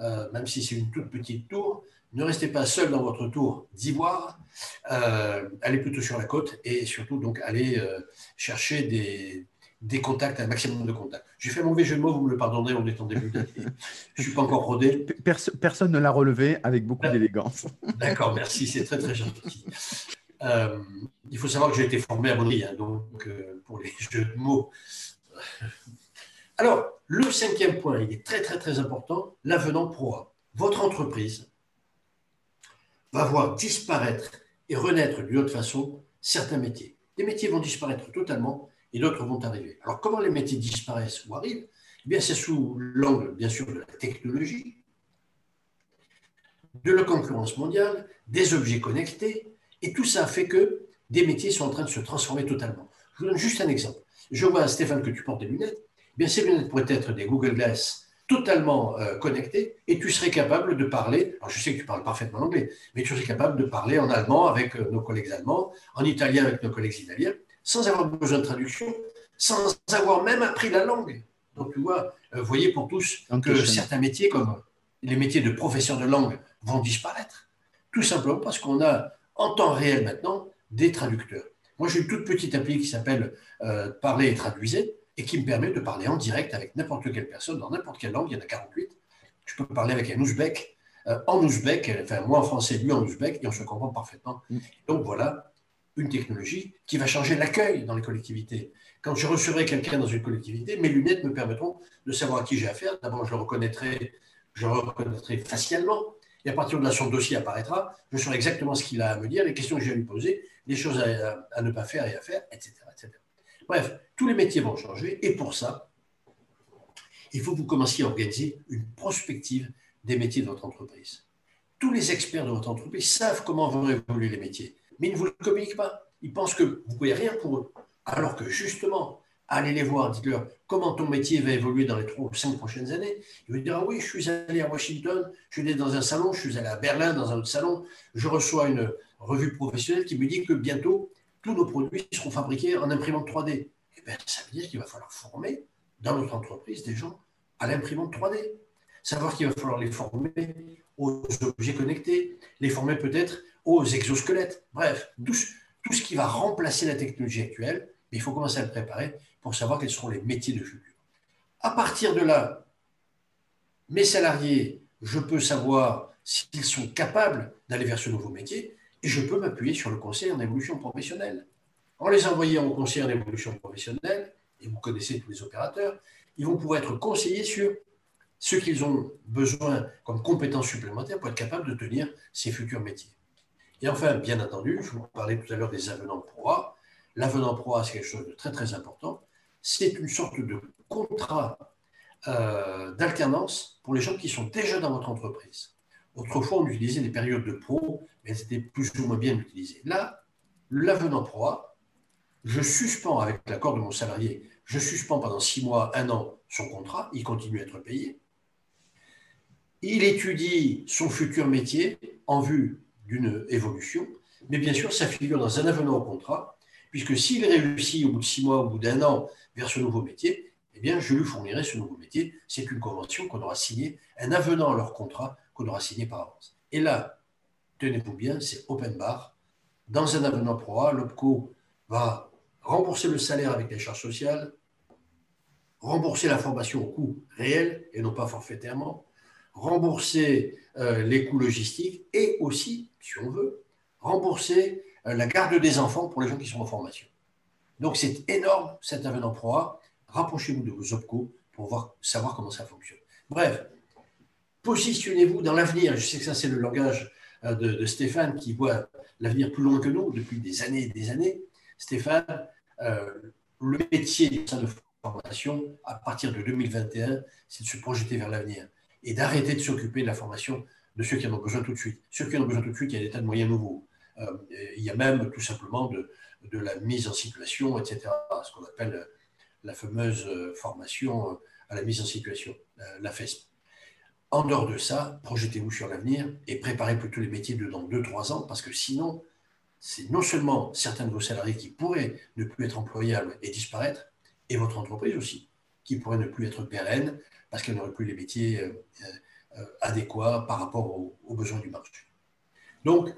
euh, même si c'est une toute petite tour. Ne restez pas seul dans votre tour d'ivoire. Allez plutôt sur la côte et surtout donc allez chercher des, des, contacts, un maximum de contacts. J'ai fait mon mauvais jeu de mots, vous me le pardonnez, on est en début d'année. Je ne suis pas encore rodé. personne ne l'a relevé avec beaucoup d'élégance. D'accord, merci, c'est très très gentil. il faut savoir que j'ai été formé à Bonny, hein, donc pour les jeux de mots. Alors, le cinquième point, il est très très très important, l'avenant pro Votre entreprise va voir disparaître et renaître d'une autre façon certains métiers. Des métiers vont disparaître totalement et d'autres vont arriver. Alors comment les métiers disparaissent ou arrivent? Eh bien, c'est sous l'angle, bien sûr, de la technologie, de la concurrence mondiale, des objets connectés, et tout ça fait que des métiers sont en train de se transformer totalement. Je vous donne juste un exemple. Je vois, Stéphane, que tu portes des lunettes bien ces lunettes pourraient être des Google Glass totalement euh, connectés et tu serais capable de parler, alors je sais que tu parles parfaitement anglais, mais tu serais capable de parler en allemand avec euh, nos collègues allemands, en italien avec nos collègues italiens, sans avoir besoin de traduction, sans avoir même appris la langue. Donc tu vois, euh, voyez pour tous que certains métiers, comme les métiers de professeur de langue, vont disparaître. Tout simplement parce qu'on a en temps réel maintenant des traducteurs. Moi, j'ai une toute petite appli qui s'appelle Parler et traduisez et qui me permet de parler en direct avec n'importe quelle personne dans n'importe quelle langue. Il y en a 48. Je peux parler avec un ouzbek euh, en ouzbek, enfin moi en français, lui en ouzbek, et on se comprend parfaitement. Mm. Donc voilà une technologie qui va changer l'accueil dans les collectivités. Quand je recevrai quelqu'un dans une collectivité, mes lunettes me permettront de savoir à qui j'ai affaire. D'abord, je le reconnaîtrai, je le reconnaîtrai facialement. Et à partir de là, son dossier apparaîtra. Je saurai exactement ce qu'il a à me dire, les questions que j'ai à lui poser, les choses à, ne pas faire et à faire, etc. Bref, tous les métiers vont changer et pour ça, il faut que vous commenciez à organiser une prospective des métiers de votre entreprise. Tous les experts de votre entreprise savent comment vont évoluer les métiers, mais ils ne vous le communiquent pas. Ils pensent que vous ne pouvez rien pour eux. Alors que justement, allez les voir, dites-leur comment ton métier va évoluer dans les trois ou cinq prochaines années. Ils vont dire ah oui, je suis allé à Washington, je suis allé dans un salon, je suis allé à Berlin dans un autre salon, je reçois une revue professionnelle qui me dit que bientôt tous nos produits seront fabriqués en imprimante 3D. Eh bien, ça veut dire qu'il va falloir former dans notre entreprise des gens à l'imprimante 3D. Savoir qu'il va falloir les former aux objets connectés, les former peut-être aux exosquelettes. Bref, tout, ce qui va remplacer la technologie actuelle, il faut commencer à le préparer pour savoir quels seront les métiers de futur. À partir de là, mes salariés, je peux savoir s'ils sont capables d'aller vers ce nouveau métier et je peux m'appuyer sur le conseil en évolution professionnelle. En les envoyant au conseil en évolution professionnelle, et vous connaissez tous les opérateurs, ils vont pouvoir être conseillés sur ce qu'ils ont besoin comme compétences supplémentaires pour être capables de tenir ces futurs métiers. Et enfin, bien entendu, je vous parlais tout à l'heure des avenants proie. L'avenant proie, c'est quelque chose de très très important. C'est une sorte de contrat euh, d'alternance pour les gens qui sont déjà dans votre entreprise. Autrefois, on utilisait des périodes de pro, mais elles étaient plus ou moins bien utilisées. Là, l'avenant proie, je suspends avec l'accord de mon salarié, je suspends pendant six mois, un an son contrat, il continue à être payé. Il étudie son futur métier en vue d'une évolution, mais bien sûr, ça figure dans un avenant au contrat, puisque s'il réussit au bout de six mois, au bout d'un an, vers ce nouveau métier, eh bien, je lui fournirai ce nouveau métier. C'est une convention qu'on aura signée, un avenant à leur contrat qu'on aura signé par avance. Et là, tenez-vous bien, c'est open bar. Dans un avenant pro l'OPCO va rembourser le salaire avec les charges sociales, rembourser la formation au coût réel et non pas forfaitairement, rembourser euh, les coûts logistiques et aussi, si on veut, rembourser euh, la garde des enfants pour les gens qui sont en formation. Donc c'est énorme cet avenant ProA. Rapprochez-vous de vos OPCO pour voir, savoir comment ça fonctionne. Bref, positionnez-vous dans l'avenir. Je sais que ça c'est le langage euh, de, Stéphane qui voit l'avenir plus loin que nous depuis des années et des années. Stéphane, le métier de formation à partir de 2021, c'est de se projeter vers l'avenir et d'arrêter de s'occuper de la formation de ceux qui en ont besoin tout de suite. Ceux qui en ont besoin tout de suite, il y a des tas de moyens nouveaux. Euh, il y a même tout simplement de, de, la mise en situation, etc. Ce qu'on appelle la fameuse euh, formation euh, à la mise en situation, la FESP. En dehors de ça, projetez-vous sur l'avenir et préparez plutôt les métiers de dans 2-3 ans, parce que sinon, c'est non seulement certains de vos salariés qui pourraient ne plus être employables et disparaître, et votre entreprise aussi, qui pourrait ne plus être pérenne parce qu'elle n'aurait plus les métiers euh, euh, adéquats par rapport aux, besoins du marché. Donc,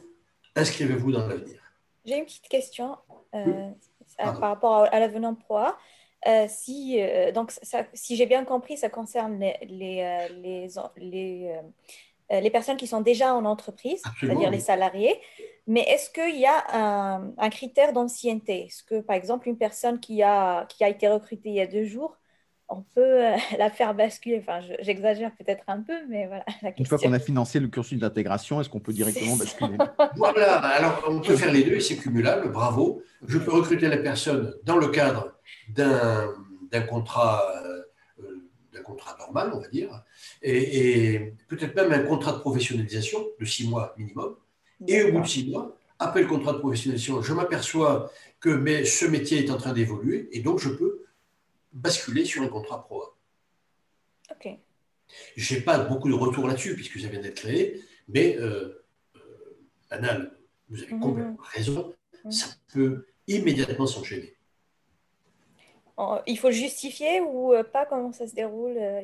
inscrivez-vous dans l'avenir. J'ai une petite question euh, par rapport à, l'avenant PROA. si, donc, si j'ai bien compris, ça concerne les, les, les, les, personnes qui sont déjà en entreprise, c'est-à-dire les salariés. Mais est-ce qu'il y a un, un critère d'ancienneté? Est-ce que, par exemple, une personne qui a, qui a été recrutée il y a deux jours on peut euh, la faire basculer. Enfin, j'exagère peut-être un peu, mais voilà. Une fois qu'on a financé le cursus d'intégration, est-ce qu'on peut directement basculer? Voilà, alors on peut faire les deux et c'est cumulable, bravo. Je peux recruter la personne dans le cadre d'un contrat, euh, d'un contrat normal, on va dire, et, peut-être même un contrat de professionnalisation de six mois minimum. Et au bout de six mois, après le contrat de professionnalisation, je m'aperçois que ce métier est en train d'évoluer et donc je peux basculer sur un contrat pro. Ok. Je n'ai pas beaucoup de retours là-dessus puisque ça vient d'être créé, mais euh, euh Anal, vous avez mhm. complètement raison, mhm. ça peut immédiatement s'enchaîner. Il faut justifier ou euh, pas comment ça se déroule euh,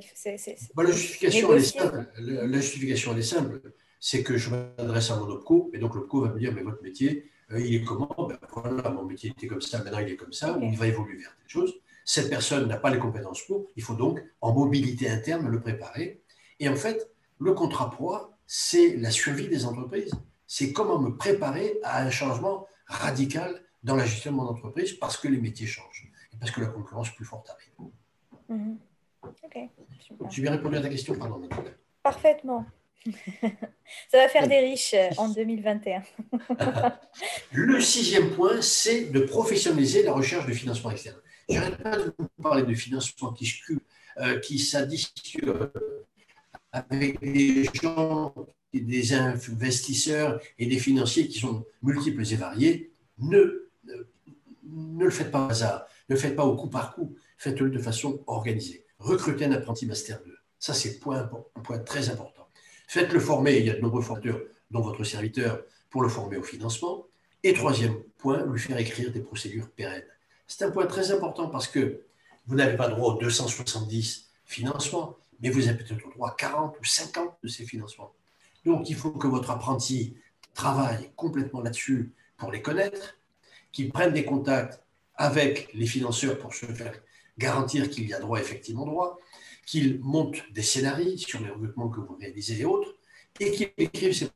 bah, la, justification, elle est simple. La, justification, elle est simple. C'est que je m'adresse à mon OPCO, et donc l'OPCO va me dire Mais votre métier, il est comment? Ben, Voilà, mon métier était comme ça, maintenant il est comme ça, ou il va évoluer vers telle chose. Cette personne n'a pas les compétences pour, il faut donc, en mobilité interne, le préparer. Et en fait, le contrat pro, c'est la survie des entreprises. C'est comment me préparer à un changement radical dans la gestion de mon entreprise parce que les métiers changent et parce que la concurrence plus forte arrive. Mhm. J'ai bien répondu à ta question, pardon. Parfaitement. Ça va faire des riches euh, en 2021. le sixième point, c'est de professionnaliser la recherche de financement externe. J'arrête pas de vous parler de financement qui, euh, qui s'additionne avec des gens, des investisseurs et des financiers qui sont multiples et variés, ne, ne, le faites pas au hasard, ne le faites pas au coup par coup, faites-le de façon organisée. Recrutez un apprenti Master 2. Ça, c'est point, un point très important. Faites-le former, il y a de nombreux formateurs, dont votre serviteur, pour le former au financement. Et troisième point, lui faire écrire des procédures pérennes. C'est un point très important parce que vous n'avez pas droit aux 270 financements, mais vous avez peut-être droit à 40 ou 50 de ces financements. Donc, il faut que votre apprenti travaille complètement là-dessus pour les connaître, qu'il prenne des contacts avec les financeurs pour se faire garantir qu'il y a droit, effectivement droit, qu'il monte des scénarios sur les recrutements que vous réalisez et autres, et qu'il écrive ses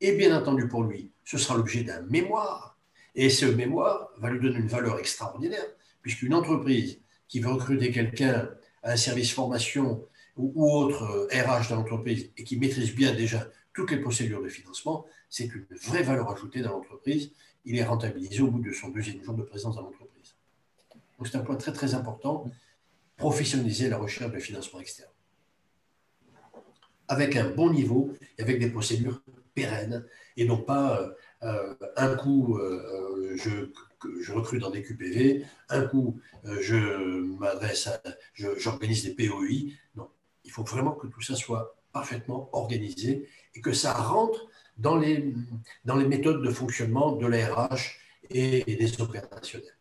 Et bien entendu, pour lui, ce sera l'objet d'un mémoire. Et ce mémoire va lui donner une valeur extraordinaire, puisqu'une entreprise qui veut recruter quelqu'un à un service formation ou, autre RH euh, dans l'entreprise et qui maîtrise bien déjà toutes les procédures de financement, c'est une vraie valeur ajoutée dans l'entreprise. Il est rentabilisé au bout de son deuxième jour de présence dans l'entreprise. Donc c'est un point très très important, professionnaliser la recherche de financement externe. Avec un bon niveau et avec des procédures pérennes et non pas euh, un coup je, je, recrute dans des QPV, un coup je m'adresse à, j'organise des POI. Non, il faut vraiment que tout ça soit parfaitement organisé et que ça rentre dans les, dans les méthodes de fonctionnement de l'ARH et, des opérationnels.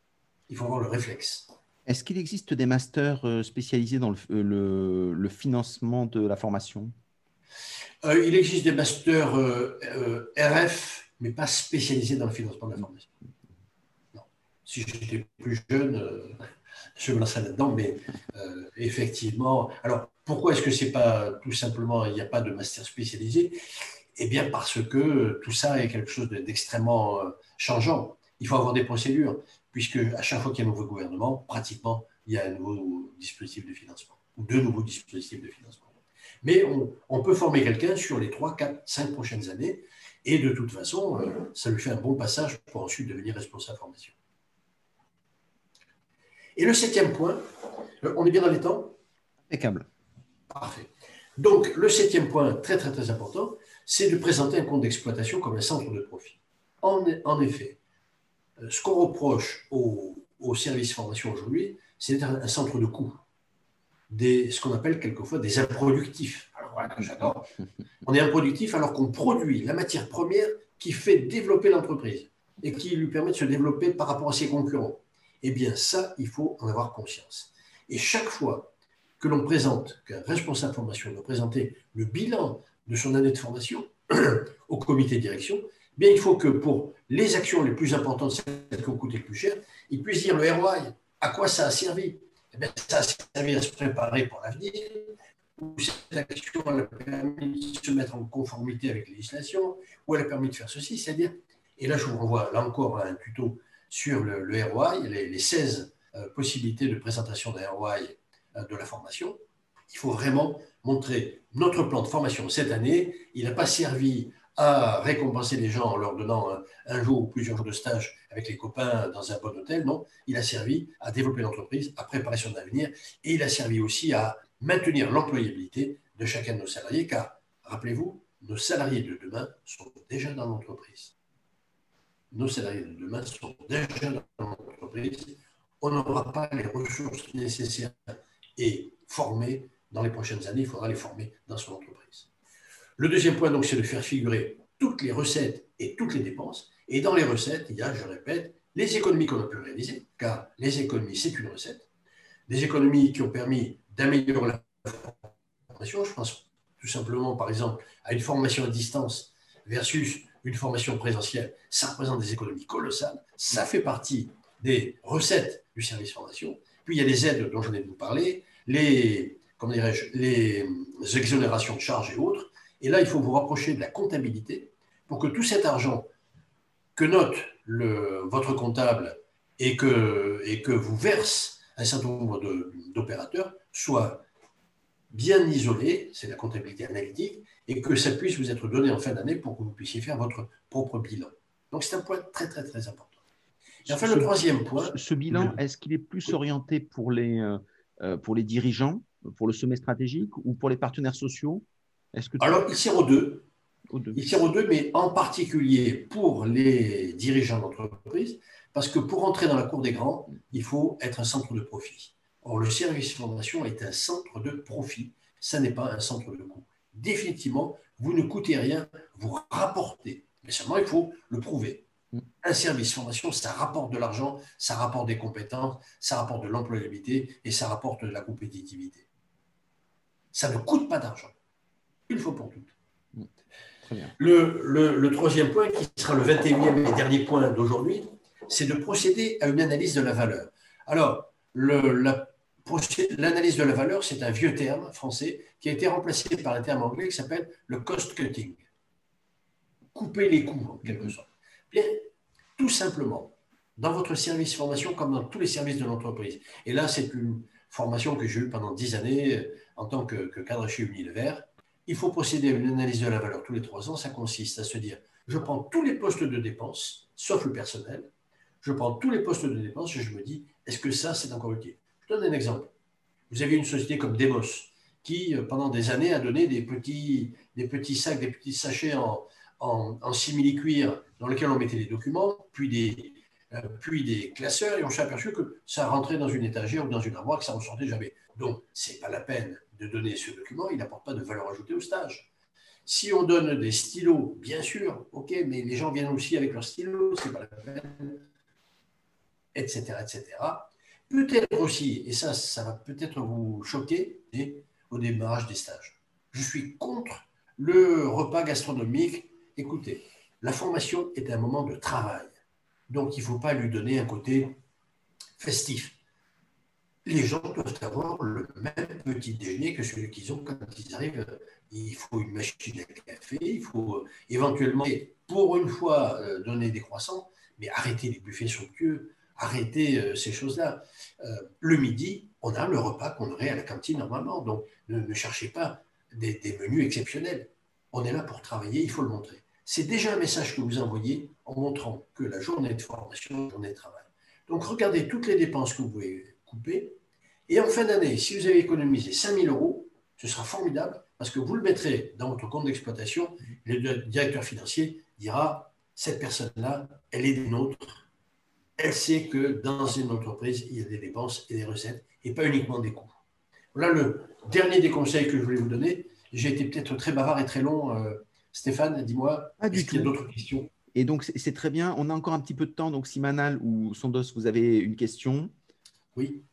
Il faut avoir le réflexe. Est-ce qu'il existe des masters euh, spécialisés dans le, euh, le, financement de la formation? Euh, Il existe des masters RF, mais pas spécialisés dans le financement de la formation. Non. Si j'étais plus jeune, je me lancerais là-dedans, mais effectivement, alors pourquoi est-ce que c'est pas tout simplement, il n'y a pas de master spécialisé? Eh bien parce que tout ça est quelque chose d'extrêmement euh, changeant. Il faut avoir des procédures, puisque à chaque fois qu'il y a un nouveau gouvernement, pratiquement, il y a un nouveau dispositif de financement, ou deux nouveaux dispositifs de financement. Mais on, peut former quelqu'un sur les 3, 4, 5 prochaines années, et de toute façon, euh, ça lui fait un bon passage pour ensuite devenir responsable formation. Et le septième point, euh, on est bien dans les temps? Impeccable. Parfait. Donc, le septième point, très très très important, c'est de présenter un compte d'exploitation comme un centre de profit. En, en effet, euh, ce qu'on reproche aux, services formation aujourd'hui, c'est d'être un centre de coût, des, ce qu'on appelle quelquefois des improductifs. Voilà, j'adore. On est improductif alors qu'on produit la matière première qui fait développer l'entreprise et qui lui permet de se développer par rapport à ses concurrents. Eh bien, ça, il faut en avoir conscience. Et chaque fois que l'on présente, qu'un responsable formation doit présenter le bilan de son année de formation au comité de direction, eh bien, il faut que pour les actions les plus importantes, celles qui ont coûté le plus cher, il puisse dire le ROI, à quoi ça a servi? Eh bien, Ça a servi à se préparer pour l'avenir, cette action a permis de se mettre en conformité avec les législations, ou elle a permis de faire ceci, c'est-à-dire, et là je vous renvoie là encore à un tuto sur le, ROI, les, 16 euh, possibilités de présentation d'un ROI euh, de la formation. Il faut vraiment montrer notre plan de formation cette année. Il n'a pas servi à récompenser les gens en leur donnant un, jour ou plusieurs jours de stage avec les copains dans un bon hôtel. Non, il a servi à développer l'entreprise, à préparer son avenir et il a servi aussi à maintenir l'employabilité de chacun de nos salariés car, rappelez-vous, nos salariés de demain sont déjà dans l'entreprise. Nos salariés de demain sont déjà dans l'entreprise. On n'aura pas les ressources nécessaires et former dans les prochaines années, il faudra les former dans son entreprise. Le deuxième point, donc, c'est de faire figurer toutes les recettes et toutes les dépenses. Et dans les recettes, il y a, je répète, les économies qu'on a pu réaliser, car les économies, c'est une recette. Des économies qui ont permis d'améliorer la formation. Je pense tout simplement, par exemple, à une formation à distance versus une formation présentielle. Ça représente des économies colossales. Ça fait partie des recettes du service formation. Puis il y a les aides dont je venais de vous parler, les, comment dirais-je, les exonérations de charges et autres. Et là, il faut vous rapprocher de la comptabilité pour que tout cet argent que note votre comptable et que, et que vous verse un certain nombre d'opérateurs soit bien isolé, c'est la comptabilité analytique, et que ça puisse vous être donné en fin d'année pour que vous puissiez faire votre propre bilan. Donc c'est un point très très très important. Et enfin, le troisième point. Ce bilan, est-ce qu'il est plus orienté pour les, euh, euh, pour les dirigeants, pour le sommet stratégique ou pour les partenaires sociaux? Alors, il sert aux deux. Il sert aux deux, mais en particulier pour les dirigeants d'entreprise, parce que pour entrer dans la cour des grands, il faut être un centre de profit. Or, le service formation est un centre de profit, ça n'est pas un centre de coût. Définitivement, vous ne coûtez rien, vous rapportez. Mais seulement, il faut le prouver. Mm. Un service formation, ça rapporte de l'argent, ça rapporte des compétences, ça rapporte de l'employabilité et ça rapporte de la compétitivité. Ça ne coûte pas d'argent. Il faut pour toutes. Mm. Le, le, troisième point, qui sera le 21e et dernier point d'aujourd'hui, c'est de procéder à une analyse de la valeur. Alors, l'analyse de la valeur, c'est un vieux terme français qui a été remplacé par un terme anglais qui s'appelle le cost cutting. Couper les coûts, en quelque sorte. Bien, tout simplement, dans votre service formation, comme dans tous les services de l'entreprise, et là, c'est une formation que j'ai eue pendant dix années euh, en tant que, cadre chez Unilever, il faut procéder à une analyse de la valeur tous les trois ans. Ça consiste à se dire, je prends tous les postes de dépenses, sauf le personnel, je prends tous les postes de dépenses et je me dis, est-ce que ça, c'est encore utile? Je donne un exemple. Vous avez une société comme Demos qui, euh, pendant des années, a donné des petits, des petits sacs, des petits sachets en, en, simili-cuir dans lesquels on mettait les documents, puis des, euh, puis des classeurs, et on s'est aperçu que ça rentrait dans une étagère ou dans une armoire, que ça ne ressortait jamais. Donc, ce n'est pas la peine de donner ce document, il n'apporte pas de valeur ajoutée au stage. Si on donne des stylos, bien sûr, ok, mais les gens viennent aussi avec leurs stylos, c'est pas la peine etc., etc. Peut-être aussi, et ça, ça va peut-être vous choquer au démarrage des stages. Je suis contre le repas gastronomique. Écoutez, la formation est un moment de travail. Donc, il ne faut pas lui donner un côté festif. Les gens doivent avoir le même petit déjeuner que celui qu'ils ont quand ils arrivent. Il faut une machine à café, il faut éventuellement, pour une fois, euh, donner des croissants, mais arrêter les buffets somptueux arrêter euh, ces choses-là. Euh, le midi, on a le repas qu'on aurait à la cantine normalement. Donc, ne, cherchez pas des, menus exceptionnels. On est là pour travailler, il faut le montrer. C'est déjà un message que vous envoyez en montrant que la journée de formation une journée de travail. Donc, regardez toutes les dépenses que vous pouvez couper. Et en fin d'année, si vous avez économisé 5 000 euros, ce sera formidable parce que vous le mettrez dans votre compte d'exploitation. Le directeur financier dira cette personne-là, elle est des nôtres, elle sait que dans une entreprise, il y a des dépenses et des recettes, et pas uniquement des coûts. Voilà le dernier des conseils que je voulais vous donner. J'ai été peut-être très bavard et très long. Euh, Stéphane, dis-moi, est-ce qu'il y a d'autres questions? Et donc, c'est très bien. On a encore un petit peu de temps. Donc, si Manal ou Sondos, vous avez une question? Oui.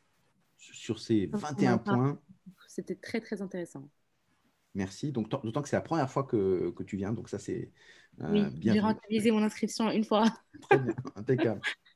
Sur ces 21 points. C'était très, très intéressant. Merci. Donc, d'autant que c'est la première fois que, tu viens. Donc, ça, c'est euh, oui, J'ai rentabilisé mon inscription une fois. Très bien. Impeccable.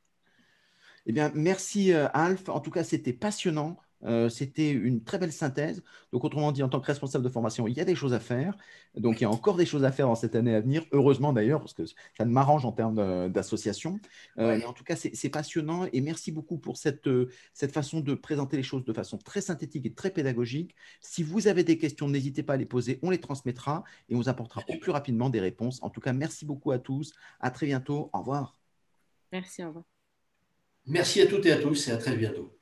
Eh bien, merci euh, Alf. En tout cas, c'était passionnant. Euh, c'était une très belle synthèse. Donc, autrement dit, en tant que responsable de formation, il y a des choses à faire. Donc, il y a encore des choses à faire dans cette année à venir. Heureusement d'ailleurs, parce que ça m'arrange en termes d'association. Euh, mais en tout cas, c'est passionnant. Et merci beaucoup pour cette, cette façon de présenter les choses de façon très synthétique et très pédagogique. Si vous avez des questions, n'hésitez pas à les poser. On les transmettra et on vous apportera au plus rapidement des réponses. En tout cas, merci beaucoup à tous. À très bientôt. Au revoir. Merci. Au revoir. Merci à toutes et à tous et à très bientôt.